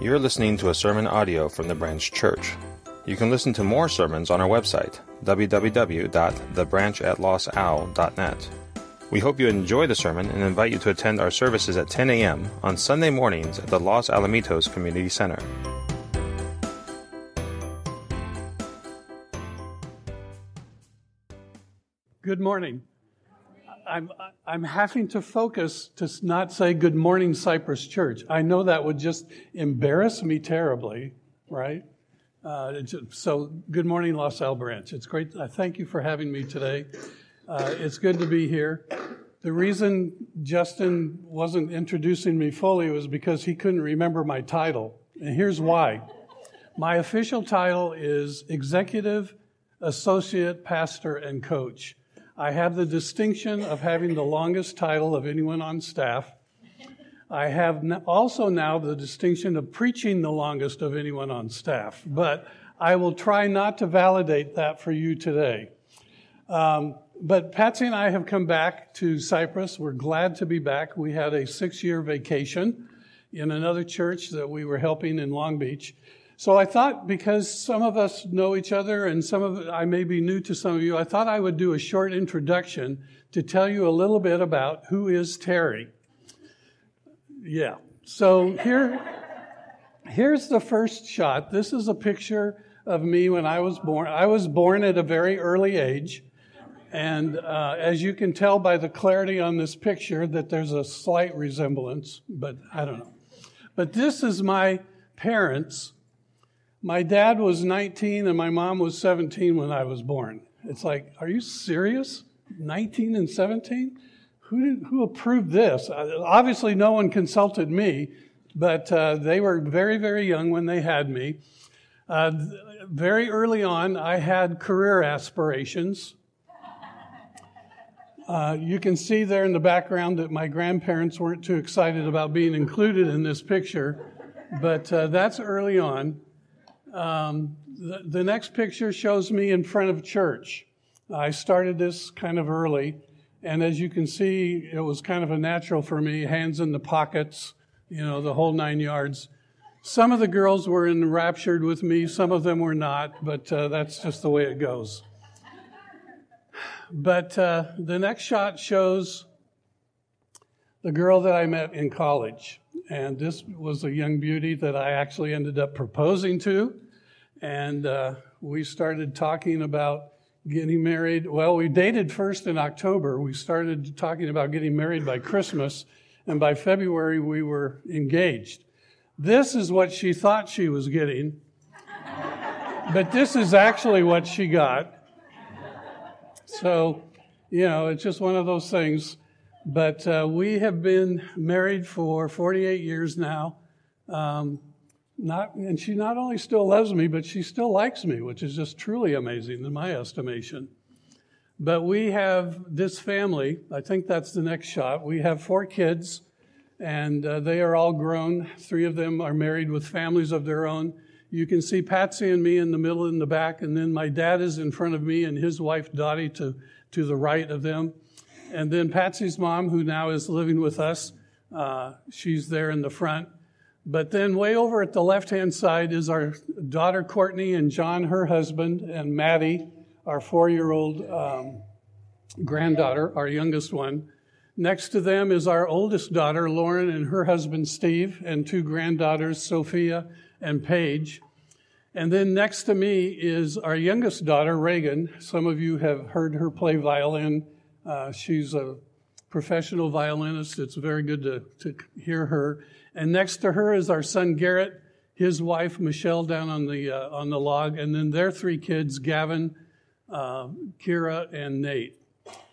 You're listening to a sermon audio from the Branch Church. You can listen to more sermons on our website, www.thebranchatlosal.net. We hope you enjoy the sermon and invite you to attend our services at 10 a.m. on Sunday mornings at the Los Alamitos Community Center. Good morning. I'm, I'm having to focus to not say good morning, Cypress Church. I know that would just embarrass me terribly, right? Uh, so, good morning, Los Al Branch. It's great. I thank you for having me today. Uh, it's good to be here. The reason Justin wasn't introducing me fully was because he couldn't remember my title. And here's why my official title is Executive Associate Pastor and Coach. I have the distinction of having the longest title of anyone on staff. I have also now the distinction of preaching the longest of anyone on staff, but I will try not to validate that for you today. Um, but Patsy and I have come back to Cypress. We're glad to be back. We had a six year vacation in another church that we were helping in Long Beach. So I thought because some of us know each other and some of I may be new to some of you, I thought I would do a short introduction to tell you a little bit about who is Terry. Yeah. So here here's the first shot. This is a picture of me when I was born. I was born at a very early age. And uh, as you can tell by the clarity on this picture, that there's a slight resemblance, but I don't know. But this is my parents my dad was 19 and my mom was 17 when I was born. It's like, are you serious? 19 and 17? Who, did, who approved this? Uh, obviously, no one consulted me, but uh, they were very, very young when they had me. Uh, very early on, I had career aspirations. Uh, you can see there in the background that my grandparents weren't too excited about being included in this picture, but uh, that's early on. Um, the, the next picture shows me in front of church. I started this kind of early, and as you can see, it was kind of a natural for me hands in the pockets, you know, the whole nine yards. Some of the girls were enraptured with me, some of them were not, but uh, that's just the way it goes. But uh, the next shot shows the girl that I met in college. And this was a young beauty that I actually ended up proposing to and uh, we started talking about getting married. Well, we dated first in October. We started talking about getting married by Christmas, and by February, we were engaged. This is what she thought she was getting, but this is actually what she got. So, you know, it's just one of those things. But uh, we have been married for 48 years now. Um, not, and she not only still loves me, but she still likes me, which is just truly amazing in my estimation. But we have this family, I think that's the next shot. We have four kids, and uh, they are all grown. Three of them are married with families of their own. You can see Patsy and me in the middle in the back, and then my dad is in front of me and his wife Dottie to, to the right of them. And then Patsy's mom, who now is living with us, uh, she's there in the front. But then, way over at the left hand side, is our daughter Courtney and John, her husband, and Maddie, our four year old um, granddaughter, our youngest one. Next to them is our oldest daughter, Lauren, and her husband, Steve, and two granddaughters, Sophia and Paige. And then next to me is our youngest daughter, Reagan. Some of you have heard her play violin. Uh, she's a professional violinist. It's very good to, to hear her. And next to her is our son Garrett, his wife Michelle down on the uh, on the log, and then their three kids, Gavin, uh, Kira, and Nate.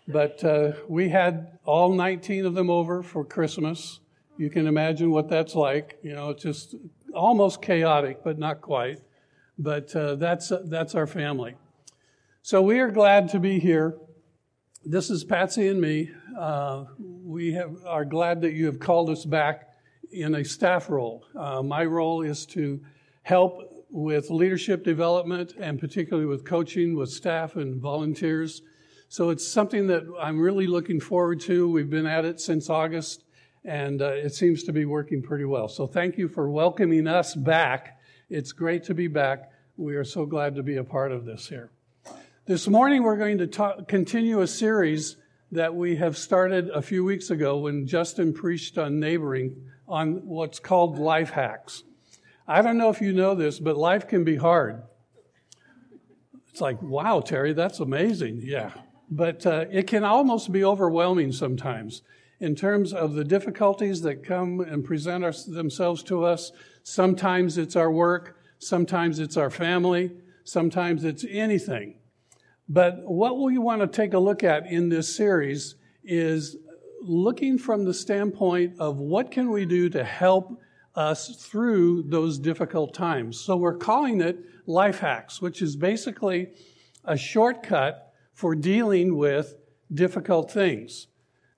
But uh, we had all 19 of them over for Christmas. You can imagine what that's like. You know, it's just almost chaotic, but not quite. But uh, that's that's our family. So we are glad to be here. This is Patsy and me. Uh, we have, are glad that you have called us back in a staff role. Uh, my role is to help with leadership development and particularly with coaching with staff and volunteers. So it's something that I'm really looking forward to. We've been at it since August. and uh, it seems to be working pretty well. So thank you for welcoming us back. It's great to be back. We are so glad to be a part of this here. This morning, we're going to talk, continue a series that we have started a few weeks ago when Justin preached on neighboring on what's called life hacks. I don't know if you know this, but life can be hard. It's like, wow, Terry, that's amazing. Yeah. But uh, it can almost be overwhelming sometimes in terms of the difficulties that come and present our, themselves to us. Sometimes it's our work, sometimes it's our family, sometimes it's anything. But what we want to take a look at in this series is looking from the standpoint of what can we do to help us through those difficult times. So we're calling it life hacks, which is basically a shortcut for dealing with difficult things.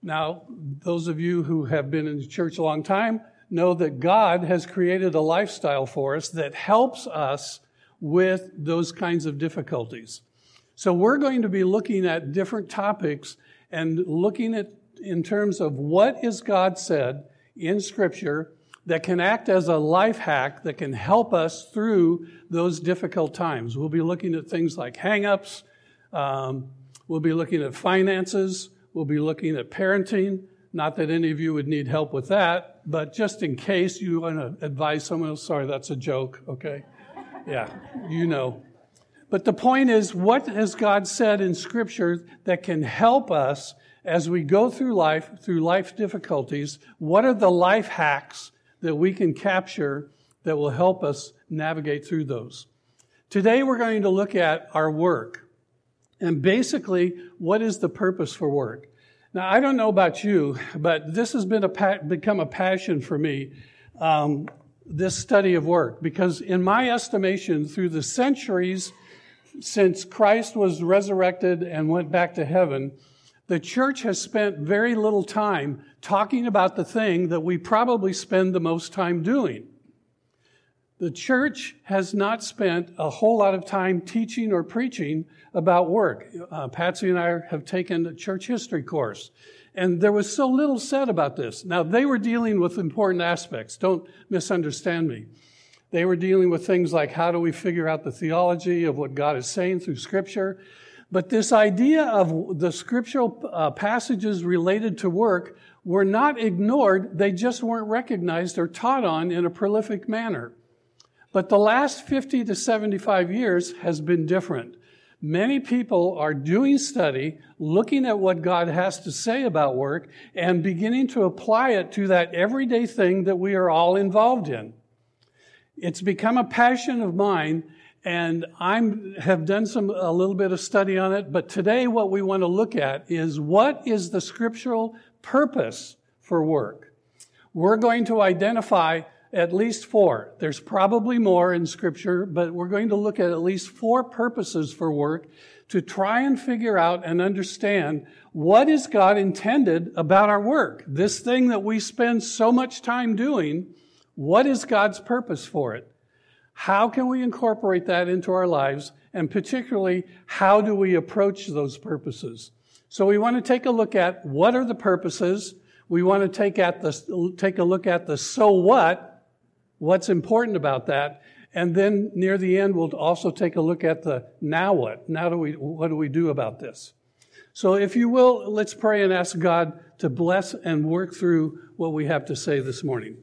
Now, those of you who have been in church a long time know that God has created a lifestyle for us that helps us with those kinds of difficulties. So we're going to be looking at different topics and looking at in terms of what is God said in scripture that can act as a life hack that can help us through those difficult times. We'll be looking at things like hangups. Um, we'll be looking at finances. We'll be looking at parenting. Not that any of you would need help with that, but just in case you want to advise someone else, sorry, that's a joke, okay? Yeah, you know. But the point is, what has God said in Scripture that can help us as we go through life, through life difficulties? What are the life hacks that we can capture that will help us navigate through those? Today, we're going to look at our work. And basically, what is the purpose for work? Now, I don't know about you, but this has been a pa- become a passion for me, um, this study of work, because in my estimation, through the centuries since Christ was resurrected and went back to heaven, the church has spent very little time talking about the thing that we probably spend the most time doing. The church has not spent a whole lot of time teaching or preaching about work. Uh, Patsy and I have taken a church history course, and there was so little said about this. Now, they were dealing with important aspects. Don't misunderstand me. They were dealing with things like how do we figure out the theology of what God is saying through Scripture. But this idea of the scriptural uh, passages related to work were not ignored, they just weren't recognized or taught on in a prolific manner. But the last 50 to 75 years has been different. Many people are doing study, looking at what God has to say about work, and beginning to apply it to that everyday thing that we are all involved in. It's become a passion of mine, and I have done some a little bit of study on it. But today, what we want to look at is what is the scriptural purpose for work. We're going to identify at least four. There's probably more in Scripture, but we're going to look at at least four purposes for work to try and figure out and understand what is God intended about our work. This thing that we spend so much time doing, what is God's purpose for it? How can we incorporate that into our lives? And particularly, how do we approach those purposes? So we want to take a look at what are the purposes. We want to take at the, take a look at the so what what's important about that. And then near the end, we'll also take a look at the now what? Now do we, what do we do about this? So if you will, let's pray and ask God to bless and work through what we have to say this morning.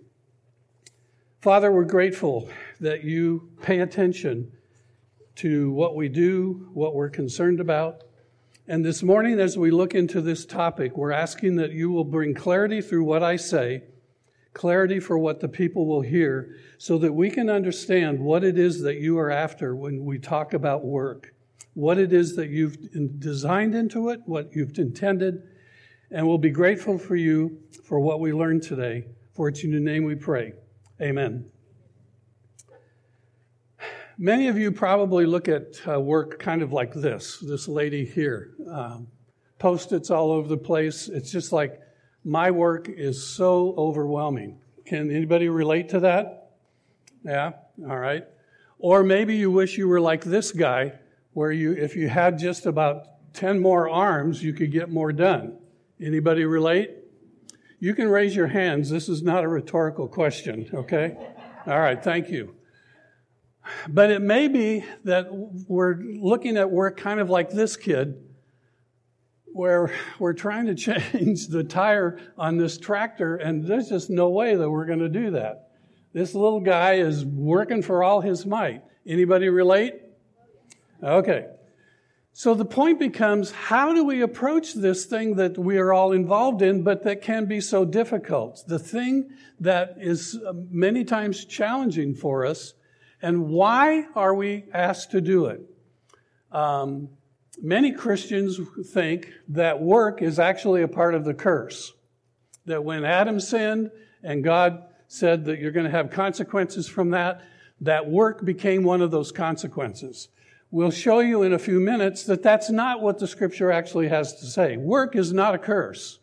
Father, we're grateful that you pay attention to what we do, what we're concerned about. And this morning, as we look into this topic, we're asking that you will bring clarity through what I say clarity for what the people will hear, so that we can understand what it is that you are after when we talk about work, what it is that you've designed into it, what you've intended, and we'll be grateful for you for what we learned today. For it's in your name we pray. Amen. Many of you probably look at uh, work kind of like this this lady here. Um, Post its all over the place. It's just like my work is so overwhelming. Can anybody relate to that? Yeah, all right. Or maybe you wish you were like this guy, where you, if you had just about 10 more arms, you could get more done. Anybody relate? You can raise your hands. This is not a rhetorical question, okay? All right, thank you. But it may be that we're looking at work kind of like this kid, where we're trying to change the tire on this tractor, and there's just no way that we're going to do that. This little guy is working for all his might. Anybody relate? Okay. So the point becomes how do we approach this thing that we are all involved in, but that can be so difficult? The thing that is uh, many times challenging for us, and why are we asked to do it? Um, many Christians think that work is actually a part of the curse. That when Adam sinned and God said that you're going to have consequences from that, that work became one of those consequences. We'll show you in a few minutes that that's not what the scripture actually has to say. Work is not a curse,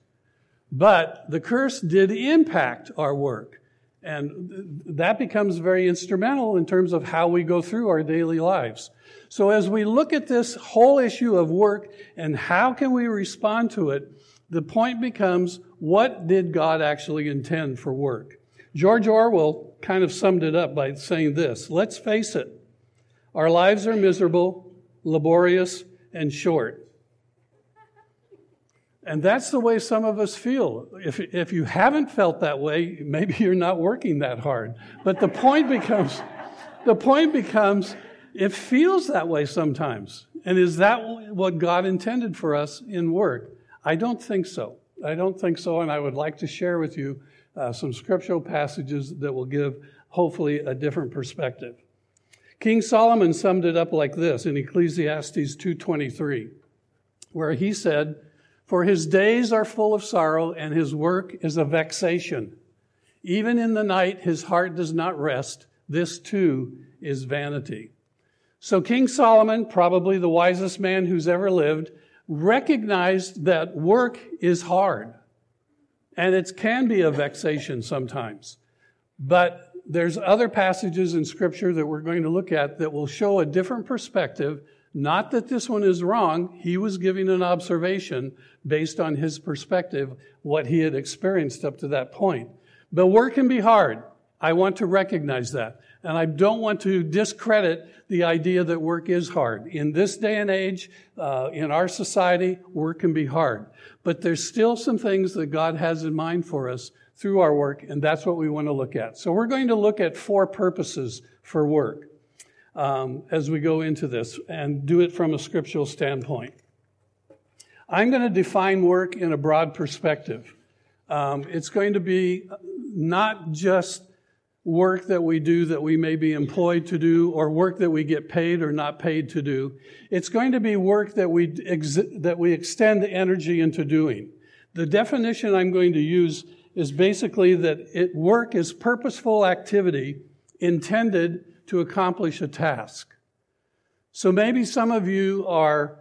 but the curse did impact our work. And that becomes very instrumental in terms of how we go through our daily lives. So as we look at this whole issue of work and how can we respond to it, the point becomes what did God actually intend for work? George Orwell kind of summed it up by saying this Let's face it, our lives are miserable, laborious, and short. And that's the way some of us feel. If, if you haven't felt that way, maybe you're not working that hard. But the point becomes, the point becomes, it feels that way sometimes. And is that what God intended for us in work? I don't think so. I don't think so. And I would like to share with you uh, some scriptural passages that will give, hopefully, a different perspective. King Solomon summed it up like this in Ecclesiastes 2:23, where he said, "For his days are full of sorrow and his work is a vexation. Even in the night his heart does not rest. This too is vanity." So King Solomon, probably the wisest man who's ever lived, recognized that work is hard. And it can be a vexation sometimes. But there's other passages in Scripture that we're going to look at that will show a different perspective. Not that this one is wrong. He was giving an observation based on his perspective, what he had experienced up to that point. But work can be hard. I want to recognize that. And I don't want to discredit the idea that work is hard. In this day and age, uh, in our society, work can be hard. But there's still some things that God has in mind for us through our work, and that's what we want to look at. So we're going to look at four purposes for work um, as we go into this and do it from a scriptural standpoint. I'm going to define work in a broad perspective. Um, it's going to be not just work that we do that we may be employed to do or work that we get paid or not paid to do. It's going to be work that we, ex- that we extend energy into doing. The definition I'm going to use is basically that it, work is purposeful activity intended to accomplish a task. So maybe some of you are,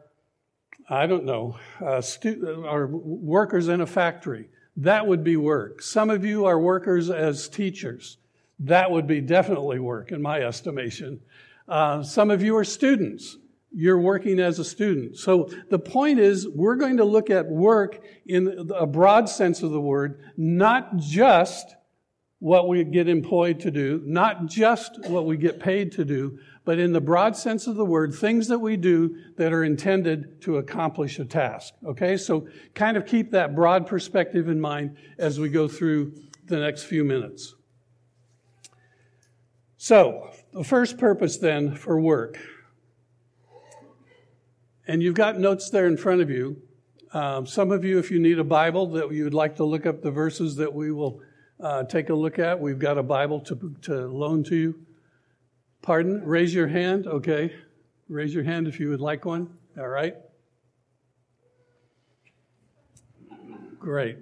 I don't know, uh, stu- are workers in a factory. That would be work. Some of you are workers as teachers. That would be definitely work in my estimation. Uh, some of you are students. You're working as a student. So the point is, we're going to look at work in a broad sense of the word, not just what we get employed to do, not just what we get paid to do, but in the broad sense of the word, things that we do that are intended to accomplish a task. Okay, so kind of keep that broad perspective in mind as we go through the next few minutes. So, the first purpose then for work. And you've got notes there in front of you. Um, some of you, if you need a Bible that you would like to look up the verses that we will uh, take a look at, we've got a Bible to, to loan to you. Pardon? Raise your hand. Okay. Raise your hand if you would like one. All right. Great.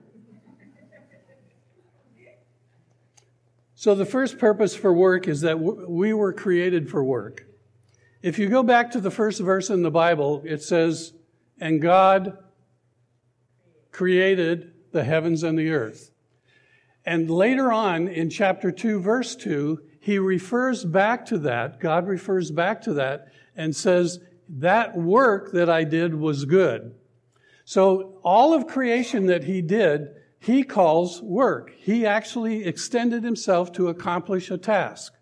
So, the first purpose for work is that we were created for work. If you go back to the first verse in the Bible, it says, And God created the heavens and the earth. And later on in chapter 2, verse 2, he refers back to that. God refers back to that and says, That work that I did was good. So, all of creation that he did, he calls work. He actually extended himself to accomplish a task.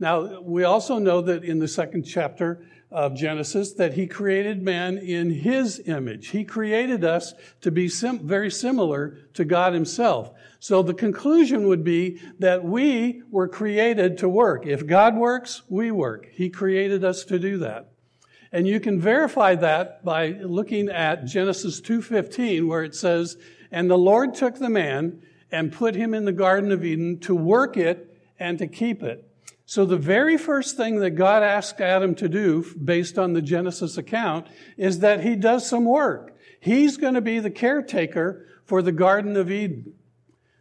Now, we also know that in the second chapter of Genesis that he created man in his image. He created us to be sim- very similar to God himself. So the conclusion would be that we were created to work. If God works, we work. He created us to do that. And you can verify that by looking at Genesis 2:15 where it says, "And the Lord took the man and put him in the garden of Eden to work it and to keep it." So the very first thing that God asked Adam to do based on the Genesis account is that he does some work. He's going to be the caretaker for the garden of Eden.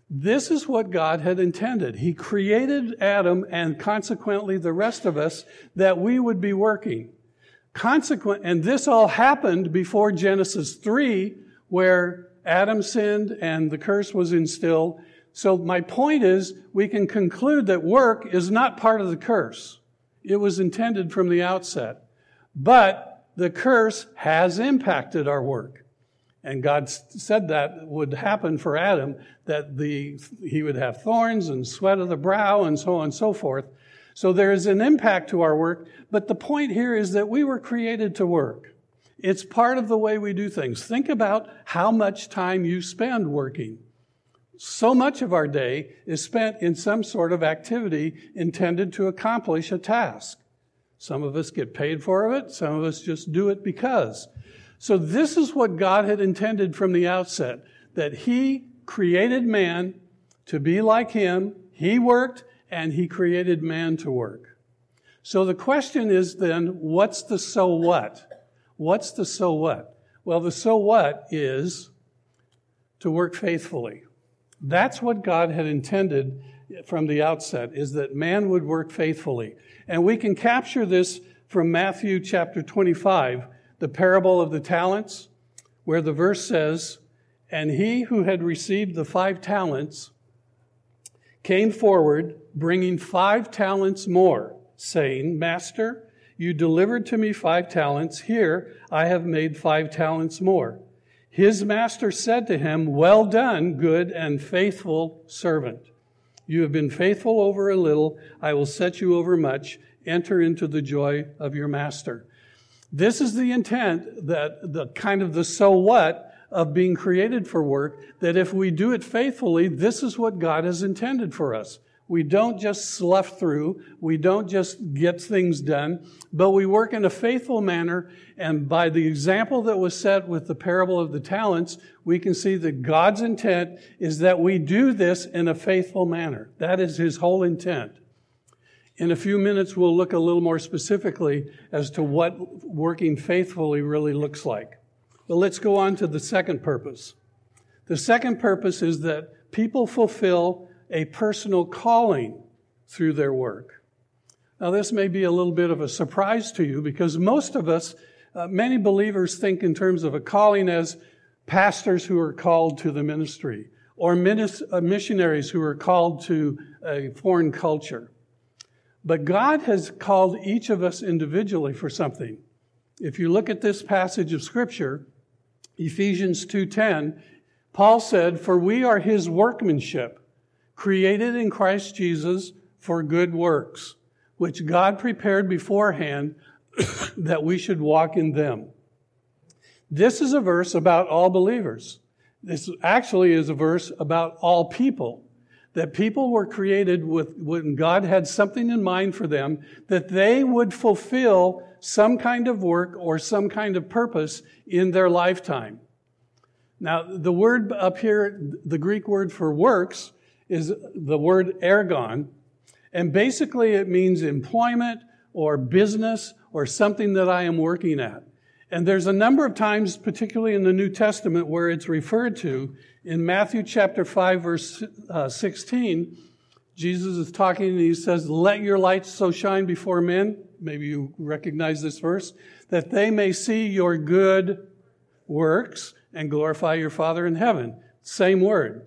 This is what God had intended. He created Adam and consequently the rest of us that we would be working. Consequent, and this all happened before Genesis 3, where Adam sinned and the curse was instilled. So my point is, we can conclude that work is not part of the curse. It was intended from the outset. But the curse has impacted our work. And God said that would happen for Adam, that the, he would have thorns and sweat of the brow and so on and so forth. So there is an impact to our work, but the point here is that we were created to work. It's part of the way we do things. Think about how much time you spend working. So much of our day is spent in some sort of activity intended to accomplish a task. Some of us get paid for it, some of us just do it because. So this is what God had intended from the outset, that He created man to be like Him. He worked, and he created man to work. So the question is then, what's the so what? What's the so what? Well, the so what is to work faithfully. That's what God had intended from the outset, is that man would work faithfully. And we can capture this from Matthew chapter 25, the parable of the talents, where the verse says, And he who had received the five talents came forward, bringing five talents more, saying, Master, you delivered to me five talents. Here I have made five talents more. His master said to him, Well done, good and faithful servant. You have been faithful over a little. I will set you over much. Enter into the joy of your master. This is the intent that the kind of the so what of being created for work that if we do it faithfully, this is what God has intended for us. We don't just slough through. We don't just get things done, but we work in a faithful manner. And by the example that was set with the parable of the talents, we can see that God's intent is that we do this in a faithful manner. That is his whole intent. In a few minutes, we'll look a little more specifically as to what working faithfully really looks like. But let's go on to the second purpose. The second purpose is that people fulfill a personal calling through their work. Now, this may be a little bit of a surprise to you because most of us, uh, many believers think in terms of a calling as pastors who are called to the ministry or minis- uh, missionaries who are called to a foreign culture. But God has called each of us individually for something. If you look at this passage of Scripture, Ephesians 2:10, Paul said, "For we are his workmanship, created in Christ Jesus for good works, which God prepared beforehand that we should walk in them." This is a verse about all believers. This actually is a verse about all people. That people were created with, when God had something in mind for them, that they would fulfill some kind of work or some kind of purpose in their lifetime. Now, the word up here, the Greek word for works, is the word ergon, and basically it means employment or business or something that I am working at. And there's a number of times, particularly in the New Testament, where it's referred to. In Matthew chapter 5, verse uh, 16, Jesus is talking and he says, Let your light so shine before men maybe you recognize this verse, that they may see your good works and glorify your Father in heaven. Same word.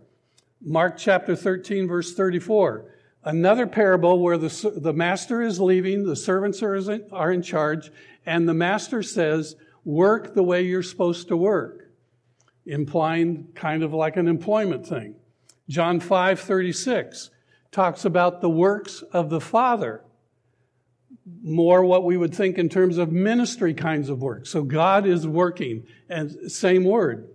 Mark chapter 13, verse 34. Another parable where the, the master is leaving, the servants are in, are in charge, and the master says, Work the way you're supposed to work. implying kind of like an employment thing. John 5 36 talks about the works of the Father. More what we would think in terms of ministry kinds of work. So God is working, and same word.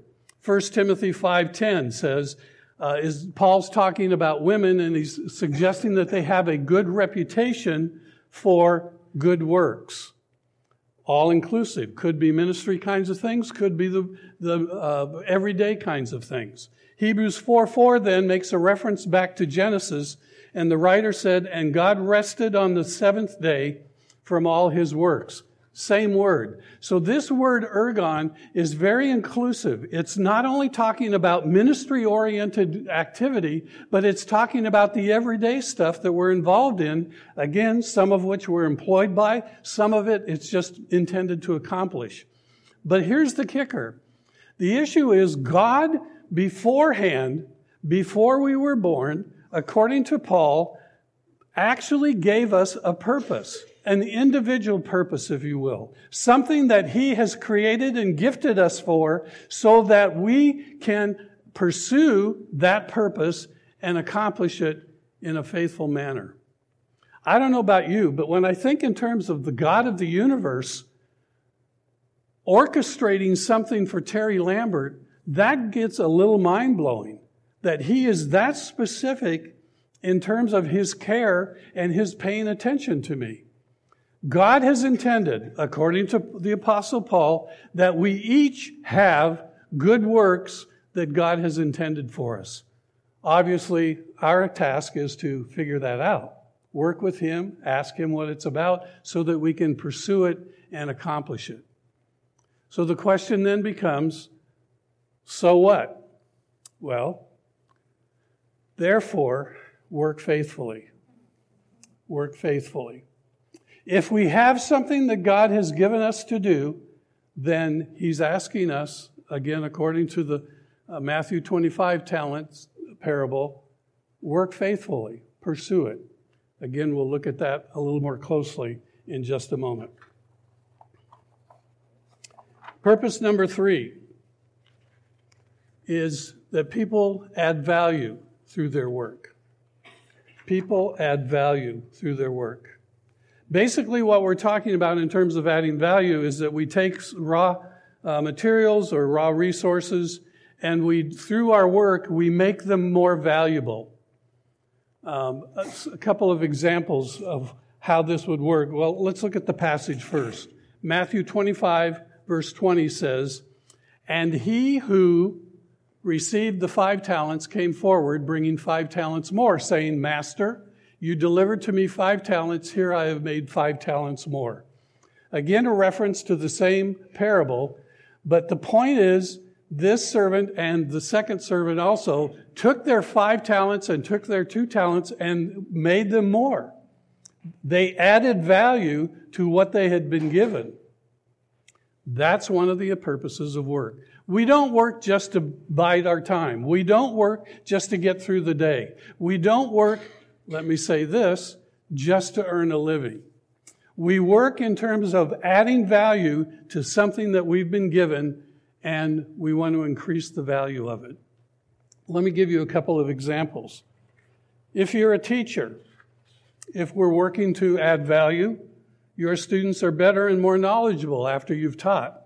1 Timothy 5:10 says, uh, is Paul's talking about women, and he's suggesting that they have a good reputation for good works. All inclusive. Could be ministry kinds of things, could be the, the uh, everyday kinds of things. Hebrews 4 4 then makes a reference back to Genesis, and the writer said, And God rested on the seventh day from all his works. Same word. So this word ergon is very inclusive. It's not only talking about ministry oriented activity, but it's talking about the everyday stuff that we're involved in. Again, some of which we're employed by, some of it it's just intended to accomplish. But here's the kicker. The issue is God beforehand, before we were born, according to Paul, actually gave us a purpose an individual purpose, if you will, something that He has created and gifted us for so that we can pursue that purpose and accomplish it in a faithful manner. I don't know about you, but when I think in terms of the God of the universe orchestrating something for Terry Lambert, that gets a little mind blowing that he is that specific in terms of his care and his paying attention to me. God has intended, according to the Apostle Paul, that we each have good works that God has intended for us. Obviously, our task is to figure that out. Work with Him, ask Him what it's about, so that we can pursue it and accomplish it. So the question then becomes so what? Well, therefore, work faithfully. Work faithfully. If we have something that God has given us to do, then He's asking us, again, according to the uh, Matthew 25 talents parable, work faithfully, pursue it. Again, we'll look at that a little more closely in just a moment. Purpose number three is that people add value through their work. People add value through their work. Basically, what we're talking about in terms of adding value is that we take raw uh, materials or raw resources and we, through our work, we make them more valuable. Um, a couple of examples of how this would work. Well, let's look at the passage first. Matthew 25, verse 20 says, And he who received the five talents came forward, bringing five talents more, saying, Master, you delivered to me five talents, here I have made five talents more. Again, a reference to the same parable, but the point is, this servant and the second servant also took their five talents and took their two talents and made them more. They added value to what they had been given. That's one of the purposes of work. We don't work just to bide our time. We don't work just to get through the day. We don't work let me say this, just to earn a living. We work in terms of adding value to something that we've been given, and we want to increase the value of it. Let me give you a couple of examples. If you're a teacher, if we're working to add value, your students are better and more knowledgeable after you've taught.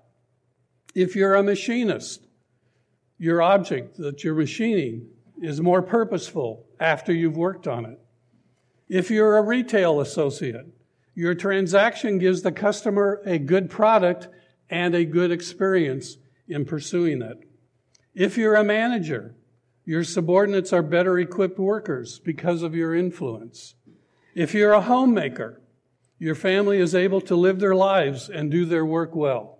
If you're a machinist, your object that you're machining is more purposeful after you've worked on it. If you're a retail associate, your transaction gives the customer a good product and a good experience in pursuing it. If you're a manager, your subordinates are better equipped workers because of your influence. If you're a homemaker, your family is able to live their lives and do their work well.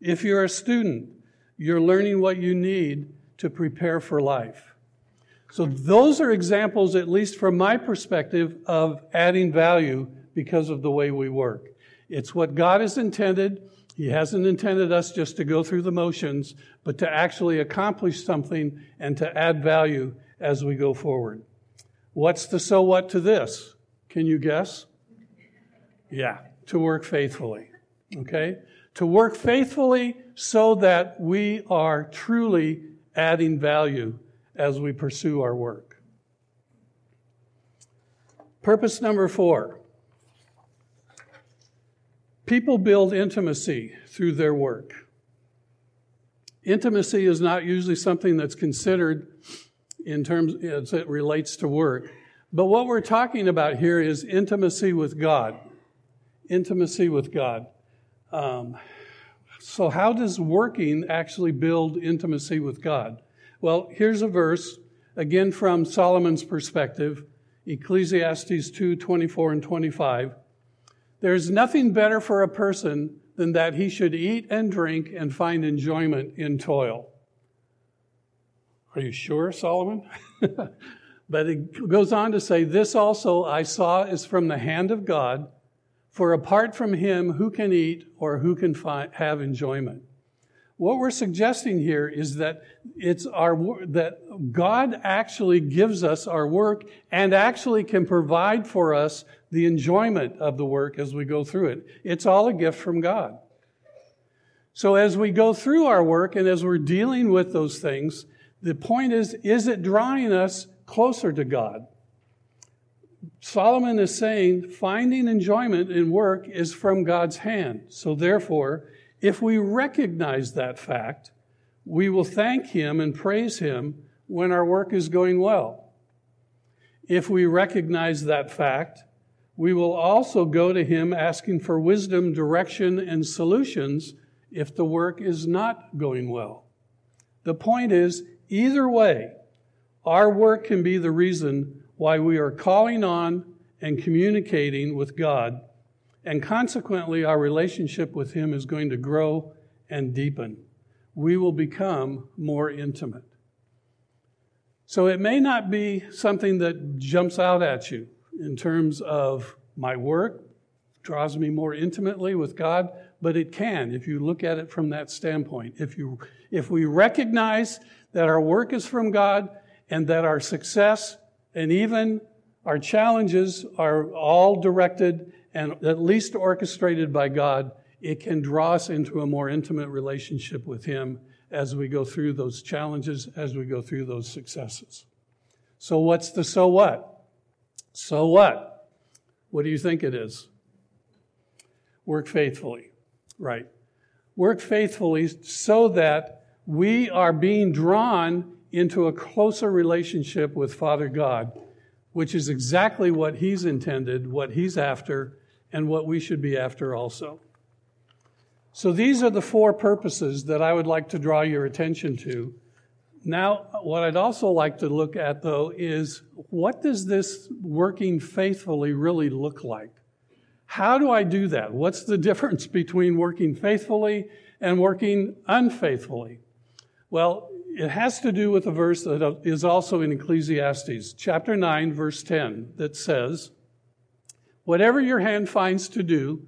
If you're a student, you're learning what you need to prepare for life. So those are examples, at least from my perspective, of adding value because of the way we work. It's what God has intended. He hasn't intended us just to go through the motions, but to actually accomplish something and to add value as we go forward. What's the so what to this? Can you guess? Yeah, to work faithfully. Okay? to work faithfully so that we are truly adding value as we pursue our work. Purpose number four people build intimacy through their work. Intimacy is not usually something that's considered in terms as it relates to work. But what we're talking about here is intimacy with God. Intimacy with God. Um, so, how does working actually build intimacy with God? Well, here's a verse, again from Solomon's perspective Ecclesiastes 2 24 and 25. There's nothing better for a person than that he should eat and drink and find enjoyment in toil. Are you sure, Solomon? but it goes on to say, This also I saw is from the hand of God, for apart from him, who can eat or who can find, have enjoyment? What we're suggesting here is that it's our that God actually gives us our work and actually can provide for us the enjoyment of the work as we go through it. It's all a gift from God. So as we go through our work and as we're dealing with those things, the point is, is it drawing us closer to God? Solomon is saying finding enjoyment in work is from God's hand. So therefore, if we recognize that fact, we will thank Him and praise Him when our work is going well. If we recognize that fact, we will also go to Him asking for wisdom, direction, and solutions if the work is not going well. The point is, either way, our work can be the reason why we are calling on and communicating with God, and consequently, our relationship with Him is going to grow and deepen. We will become more intimate. So it may not be something that jumps out at you in terms of my work draws me more intimately with God, but it can if you look at it from that standpoint. If you if we recognize that our work is from God and that our success and even our challenges are all directed and at least orchestrated by God, it can draw us into a more intimate relationship with Him as we go through those challenges, as we go through those successes. So, what's the so what? So what? What do you think it is? Work faithfully. Right. Work faithfully so that we are being drawn into a closer relationship with Father God, which is exactly what He's intended, what He's after, and what we should be after also. So these are the four purposes that I would like to draw your attention to. Now, what I'd also like to look at, though, is what does this working faithfully really look like? How do I do that? What's the difference between working faithfully and working unfaithfully? Well, it has to do with a verse that is also in Ecclesiastes, chapter 9, verse 10, that says, Whatever your hand finds to do,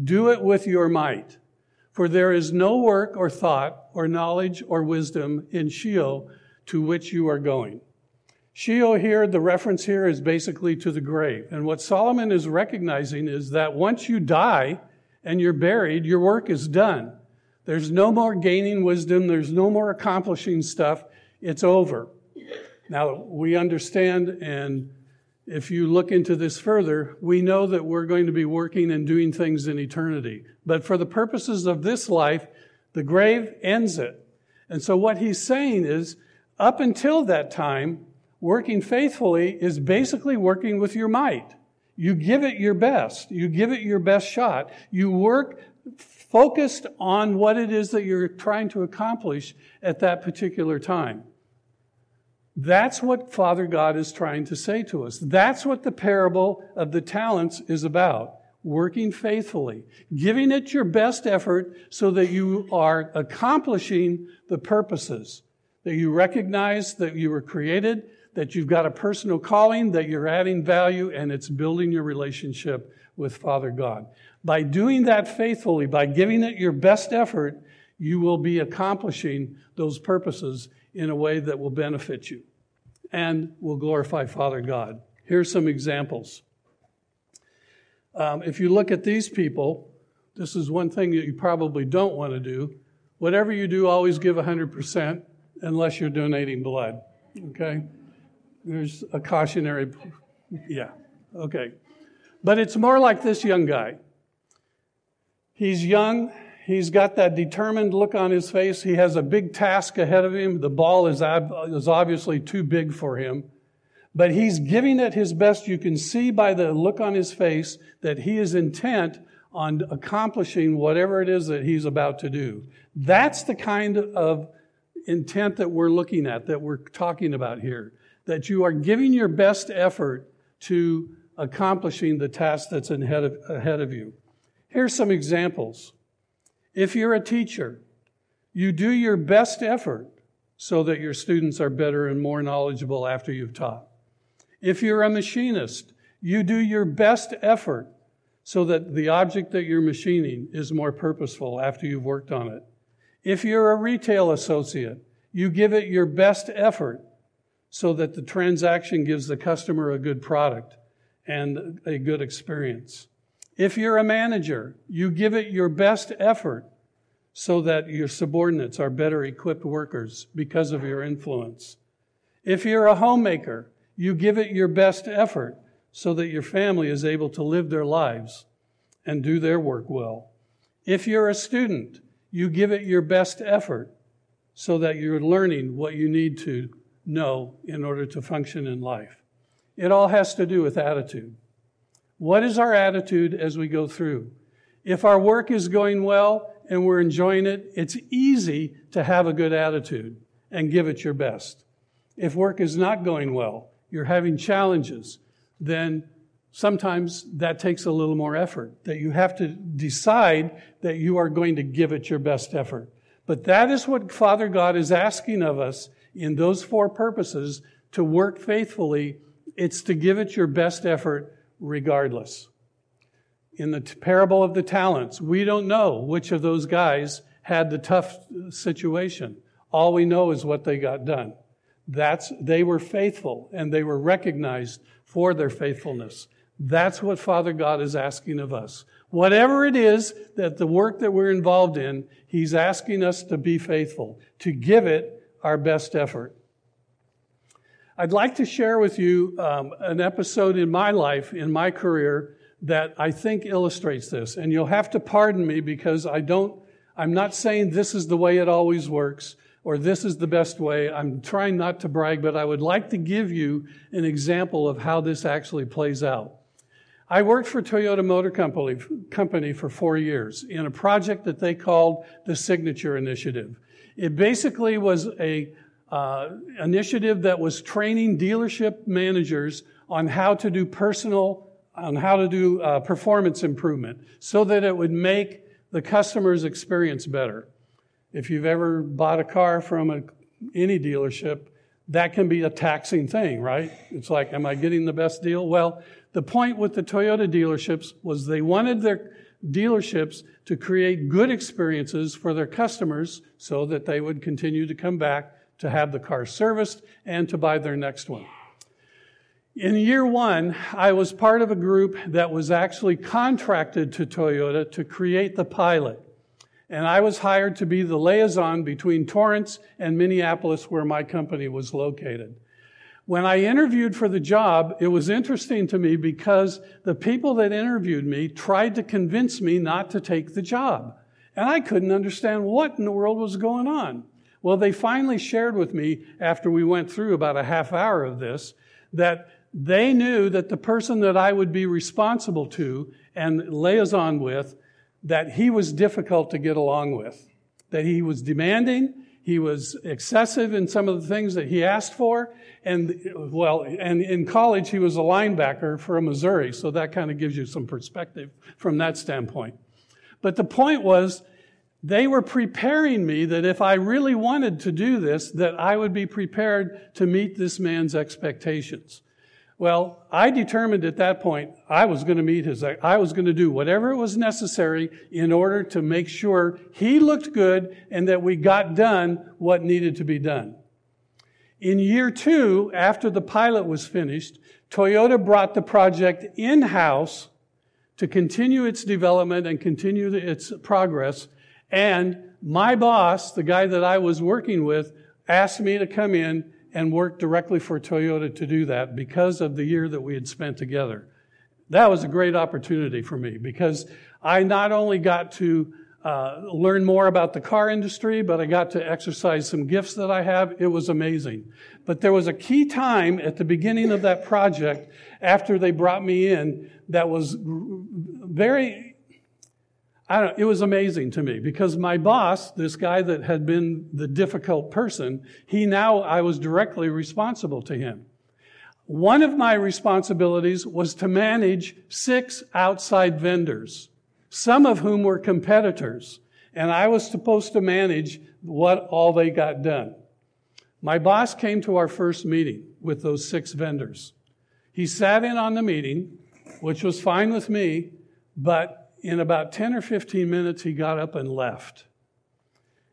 do it with your might. For there is no work or thought or knowledge or wisdom in Sheol to which you are going. Sheol here, the reference here is basically to the grave. And what Solomon is recognizing is that once you die and you're buried, your work is done. There's no more gaining wisdom, there's no more accomplishing stuff. It's over. Now, we understand, and if you look into this further, we know that we're going to be working and doing things in eternity. But for the purposes of this life, the grave ends it. And so, what he's saying is, up until that time, working faithfully is basically working with your might. You give it your best. You give it your best shot. You work focused on what it is that you're trying to accomplish at that particular time. That's what Father God is trying to say to us. That's what the parable of the talents is about. Working faithfully, giving it your best effort so that you are accomplishing the purposes, that you recognize that you were created that you've got a personal calling, that you're adding value, and it's building your relationship with Father God. By doing that faithfully, by giving it your best effort, you will be accomplishing those purposes in a way that will benefit you and will glorify Father God. Here's some examples. Um, if you look at these people, this is one thing that you probably don't want to do. Whatever you do, always give 100% unless you're donating blood. Okay? There's a cautionary, yeah, okay. But it's more like this young guy. He's young, he's got that determined look on his face. He has a big task ahead of him. The ball is, is obviously too big for him. But he's giving it his best. You can see by the look on his face that he is intent on accomplishing whatever it is that he's about to do. That's the kind of intent that we're looking at, that we're talking about here. That you are giving your best effort to accomplishing the task that's ahead of, ahead of you. Here's some examples. If you're a teacher, you do your best effort so that your students are better and more knowledgeable after you've taught. If you're a machinist, you do your best effort so that the object that you're machining is more purposeful after you've worked on it. If you're a retail associate, you give it your best effort so that the transaction gives the customer a good product and a good experience. If you're a manager, you give it your best effort so that your subordinates are better equipped workers because of your influence. If you're a homemaker, you give it your best effort so that your family is able to live their lives and do their work well. If you're a student, you give it your best effort so that you're learning what you need to know in order to function in life. It all has to do with attitude. What is our attitude as we go through? If our work is going well and we're enjoying it, it's easy to have a good attitude and give it your best. If work is not going well, you're having challenges, then sometimes that takes a little more effort, that you have to decide that you are going to give it your best effort. But that is what Father God is asking of us in those four purposes to work faithfully. It's to give it your best effort regardless. In the parable of the talents, we don't know which of those guys had the tough situation. All we know is what they got done. That's, they were faithful and they were recognized for their faithfulness. That's what Father God is asking of us. Whatever it is that the work that we're involved in, He's asking us to be faithful, to give it our best effort. I'd like to share with you um, an episode in my life, in my career, that I think illustrates this. And you'll have to pardon me because I don't, I'm not saying this is the way it always works or this is the best way. I'm trying not to brag, but I would like to give you an example of how this actually plays out. I worked for Toyota Motor Company, Company for four years in a project that they called the Signature Initiative. It basically was a uh, initiative that was training dealership managers on how to do personal, on how to do uh, performance improvement so that it would make the customer's experience better. If you've ever bought a car from a, any dealership, that can be a taxing thing, right? It's like, am I getting the best deal? Well, the point with the Toyota dealerships was they wanted their dealerships to create good experiences for their customers so that they would continue to come back to have the car serviced and to buy their next one. In year one, I was part of a group that was actually contracted to Toyota to create the pilot and I was hired to be the liaison between Torrance and Minneapolis, where my company was located. When I interviewed for the job, it was interesting to me because the people that interviewed me tried to convince me not to take the job. And I couldn't understand what in the world was going on. Well, they finally shared with me after we went through about a half hour of this that they knew that the person that I would be responsible to and liaison with that he was difficult to get along with, that he was demanding, he was excessive in some of the things that he asked for, and well, and in college he was a linebacker for Missouri, so that kind of gives you some perspective from that standpoint. But the point was, they were preparing me that if I really wanted to do this, that I would be prepared to meet this man's expectations. Well, I determined at that point I was going to meet his, I was going to do whatever was necessary in order to make sure he looked good and that we got done what needed to be done. In year two, after the pilot was finished, Toyota brought the project in house to continue its development and continue its progress. And my boss, the guy that I was working with, asked me to come in and work directly for Toyota to do that because of the year that we had spent together. That was a great opportunity for me because I not only got to uh, learn more about the car industry, but I got to exercise some gifts that I have. It was amazing. But there was a key time at the beginning of that project after they brought me in that was very, I don't, it was amazing to me because my boss, this guy that had been the difficult person, he now, I was directly responsible to him. One of my responsibilities was to manage six outside vendors, some of whom were competitors, and I was supposed to manage what all they got done. My boss came to our first meeting with those six vendors. He sat in on the meeting, which was fine with me, but in about 10 or 15 minutes, he got up and left.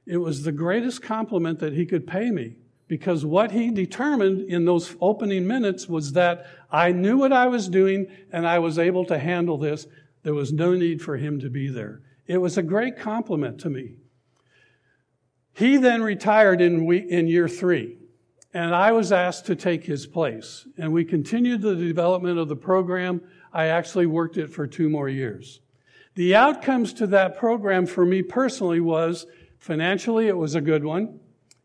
It was the greatest compliment that he could pay me because what he determined in those opening minutes was that I knew what I was doing and I was able to handle this. There was no need for him to be there. It was a great compliment to me. He then retired in, in year three, and I was asked to take his place. And we continued the development of the program. I actually worked it for two more years. The outcomes to that program for me personally was financially, it was a good one.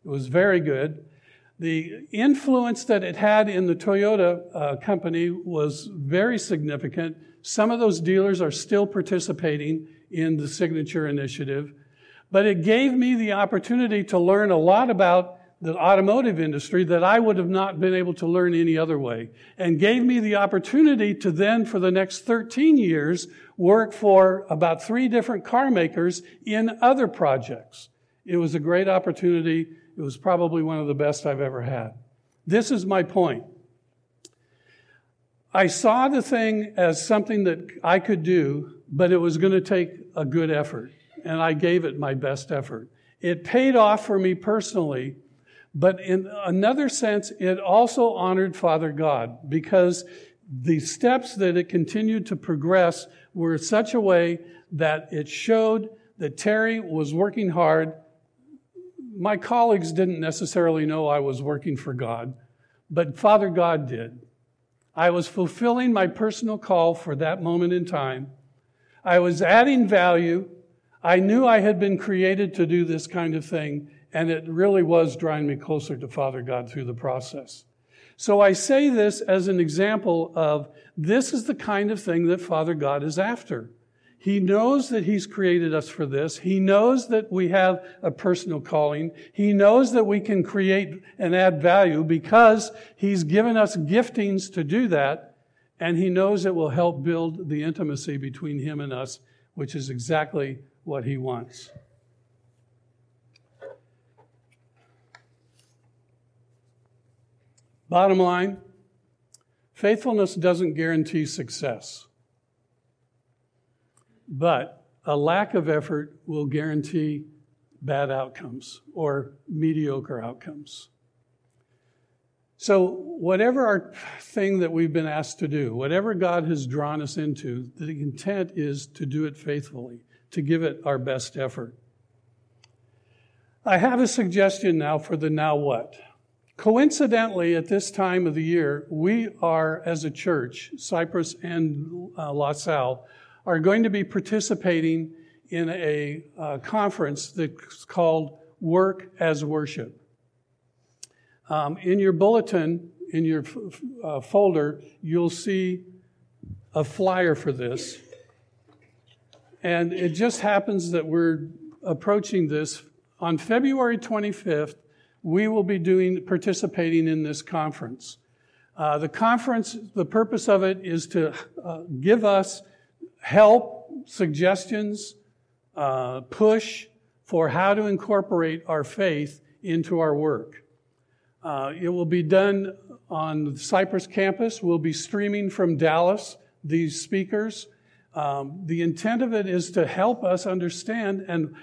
It was very good. The influence that it had in the Toyota uh, company was very significant. Some of those dealers are still participating in the signature initiative, but it gave me the opportunity to learn a lot about the automotive industry that I would have not been able to learn any other way, and gave me the opportunity to then, for the next 13 years, work for about three different car makers in other projects. It was a great opportunity it was probably one of the best I've ever had. This is my point. I saw the thing as something that I could do, but it was going to take a good effort, and I gave it my best effort. It paid off for me personally, but in another sense, it also honored Father God because the steps that it continued to progress were such a way that it showed that Terry was working hard my colleagues didn't necessarily know I was working for God, but Father God did. I was fulfilling my personal call for that moment in time. I was adding value. I knew I had been created to do this kind of thing, and it really was drawing me closer to Father God through the process. So I say this as an example of this is the kind of thing that Father God is after. He knows that He's created us for this. He knows that we have a personal calling. He knows that we can create and add value because He's given us giftings to do that. And He knows it will help build the intimacy between Him and us, which is exactly what He wants. Bottom line faithfulness doesn't guarantee success. But a lack of effort will guarantee bad outcomes or mediocre outcomes. So, whatever our thing that we've been asked to do, whatever God has drawn us into, the intent is to do it faithfully, to give it our best effort. I have a suggestion now for the now what. Coincidentally, at this time of the year, we are, as a church, Cypress and uh, La Salle, are going to be participating in a uh, conference that's called Work as Worship. Um, in your bulletin, in your f- uh, folder, you'll see a flyer for this. And it just happens that we're approaching this on February 25th. We will be doing participating in this conference. Uh, the conference, the purpose of it is to uh, give us help, suggestions, uh, push for how to incorporate our faith into our work. Uh, it will be done on the Cypress campus. We'll be streaming from Dallas these speakers. Um, the intent of it is to help us understand and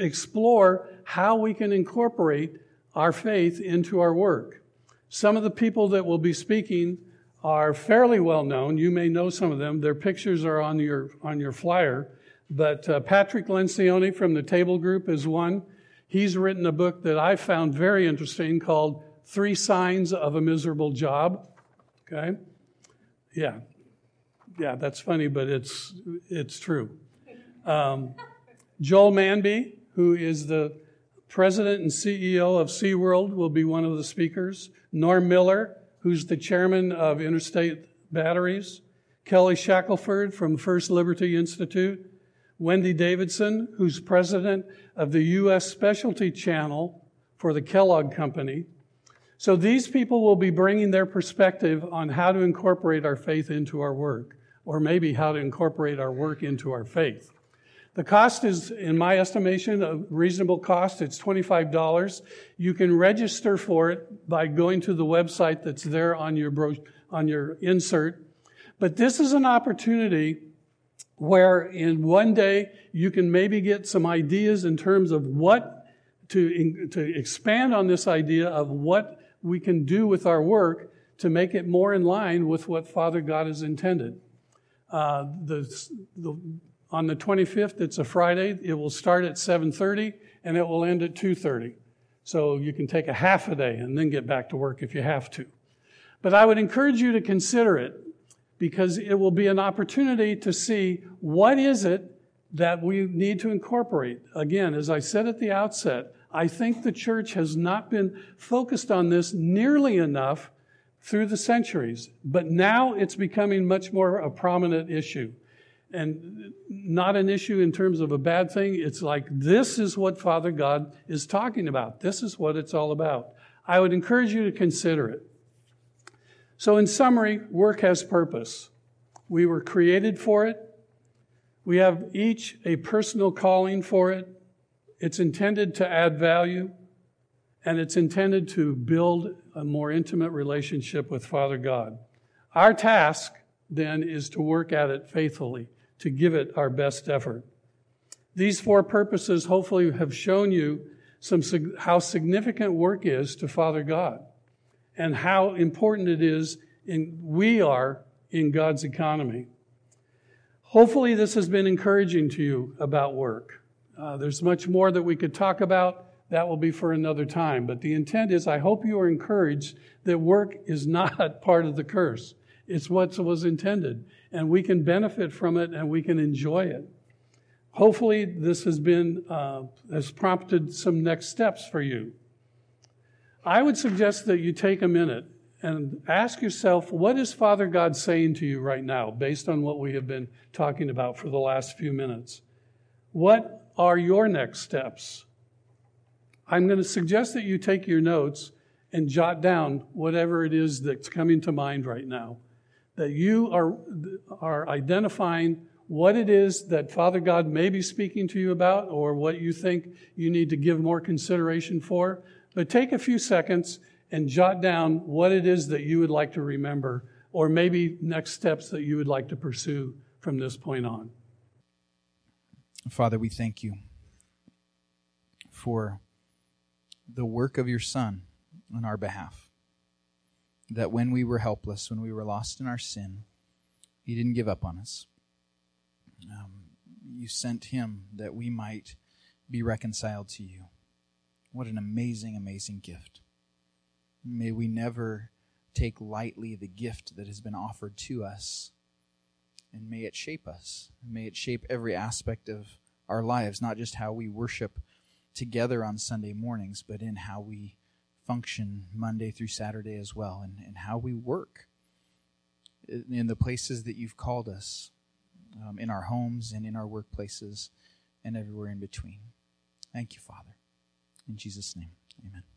explore how we can incorporate our faith into our work. Some of the people that will be speaking are fairly well known. You may know some of them. Their pictures are on your, on your flyer. But uh, Patrick Lencioni from the Table Group is one. He's written a book that I found very interesting called Three Signs of a Miserable Job. Okay? Yeah. Yeah, that's funny, but it's, it's true. Um, Joel Manby, who is the president and CEO of SeaWorld, will be one of the speakers. Norm Miller, who's the chairman of Interstate Batteries. Kelly Shackelford from First Liberty Institute. Wendy Davidson, who's president of the U.S. Specialty Channel for the Kellogg Company. So these people will be bringing their perspective on how to incorporate our faith into our work, or maybe how to incorporate our work into our faith. The cost is, in my estimation, a reasonable cost. It's $25. You can register for it by going to the website that's there on your, bro- on your insert. But this is an opportunity where in one day you can maybe get some ideas in terms of what to, to expand on this idea of what we can do with our work to make it more in line with what Father God has intended. Uh, the, the on the 25th, it's a Friday. It will start at 7:30 and it will end at 2:30. So you can take a half a day and then get back to work if you have to. But I would encourage you to consider it because it will be an opportunity to see what is it that we need to incorporate. Again, as I said at the outset, I think the church has not been focused on this nearly enough through the centuries, but now it's becoming much more a prominent issue and not an issue in terms of a bad thing. It's like this is what Father God is talking about. This is what it's all about. I would encourage you to consider it. So, in summary, work has purpose. We were created for it. We have each a personal calling for it. It's intended to add value, and it's intended to build a more intimate relationship with Father God. Our task then is to work at it faithfully to give it our best effort. These four purposes hopefully have shown you some, how significant work is to Father God and how important it is in, we are in God's economy. Hopefully, this has been encouraging to you about work. Uh, there's much more that we could talk about. That will be for another time. But the intent is I hope you are encouraged that work is not part of the curse. It's what was intended and we can benefit from it and we can enjoy it. Hopefully, this has been uh, has prompted some next steps for you. I would suggest that you take a minute and ask yourself, what is Father God saying to you right now, based on what we have been talking about for the last few minutes? What are your next steps? I'm going to suggest that you take your notes and jot down whatever it is that's coming to mind right now that you are, are identifying what it is that Father God may be speaking to you about or what you think you need to give more consideration for. But take a few seconds and jot down what it is that you would like to remember or maybe next steps that you would like to pursue from this point on. Father, we thank you for the work of your Son on our behalf that when we were helpless, when we were lost in our sin, He didn't give up on us. Um, you sent Him that we might be reconciled to you. What an amazing, amazing gift. May we never take lightly the gift that has been offered to us, and may it shape us. May it shape every aspect of our lives, not just how we worship together on Sunday mornings, but in how we function Monday through Saturday as well, and, and how we work in the places that you've called us, um, in our homes and in our workplaces, and everywhere in between. Thank you, Father. In Jesus' name, amen.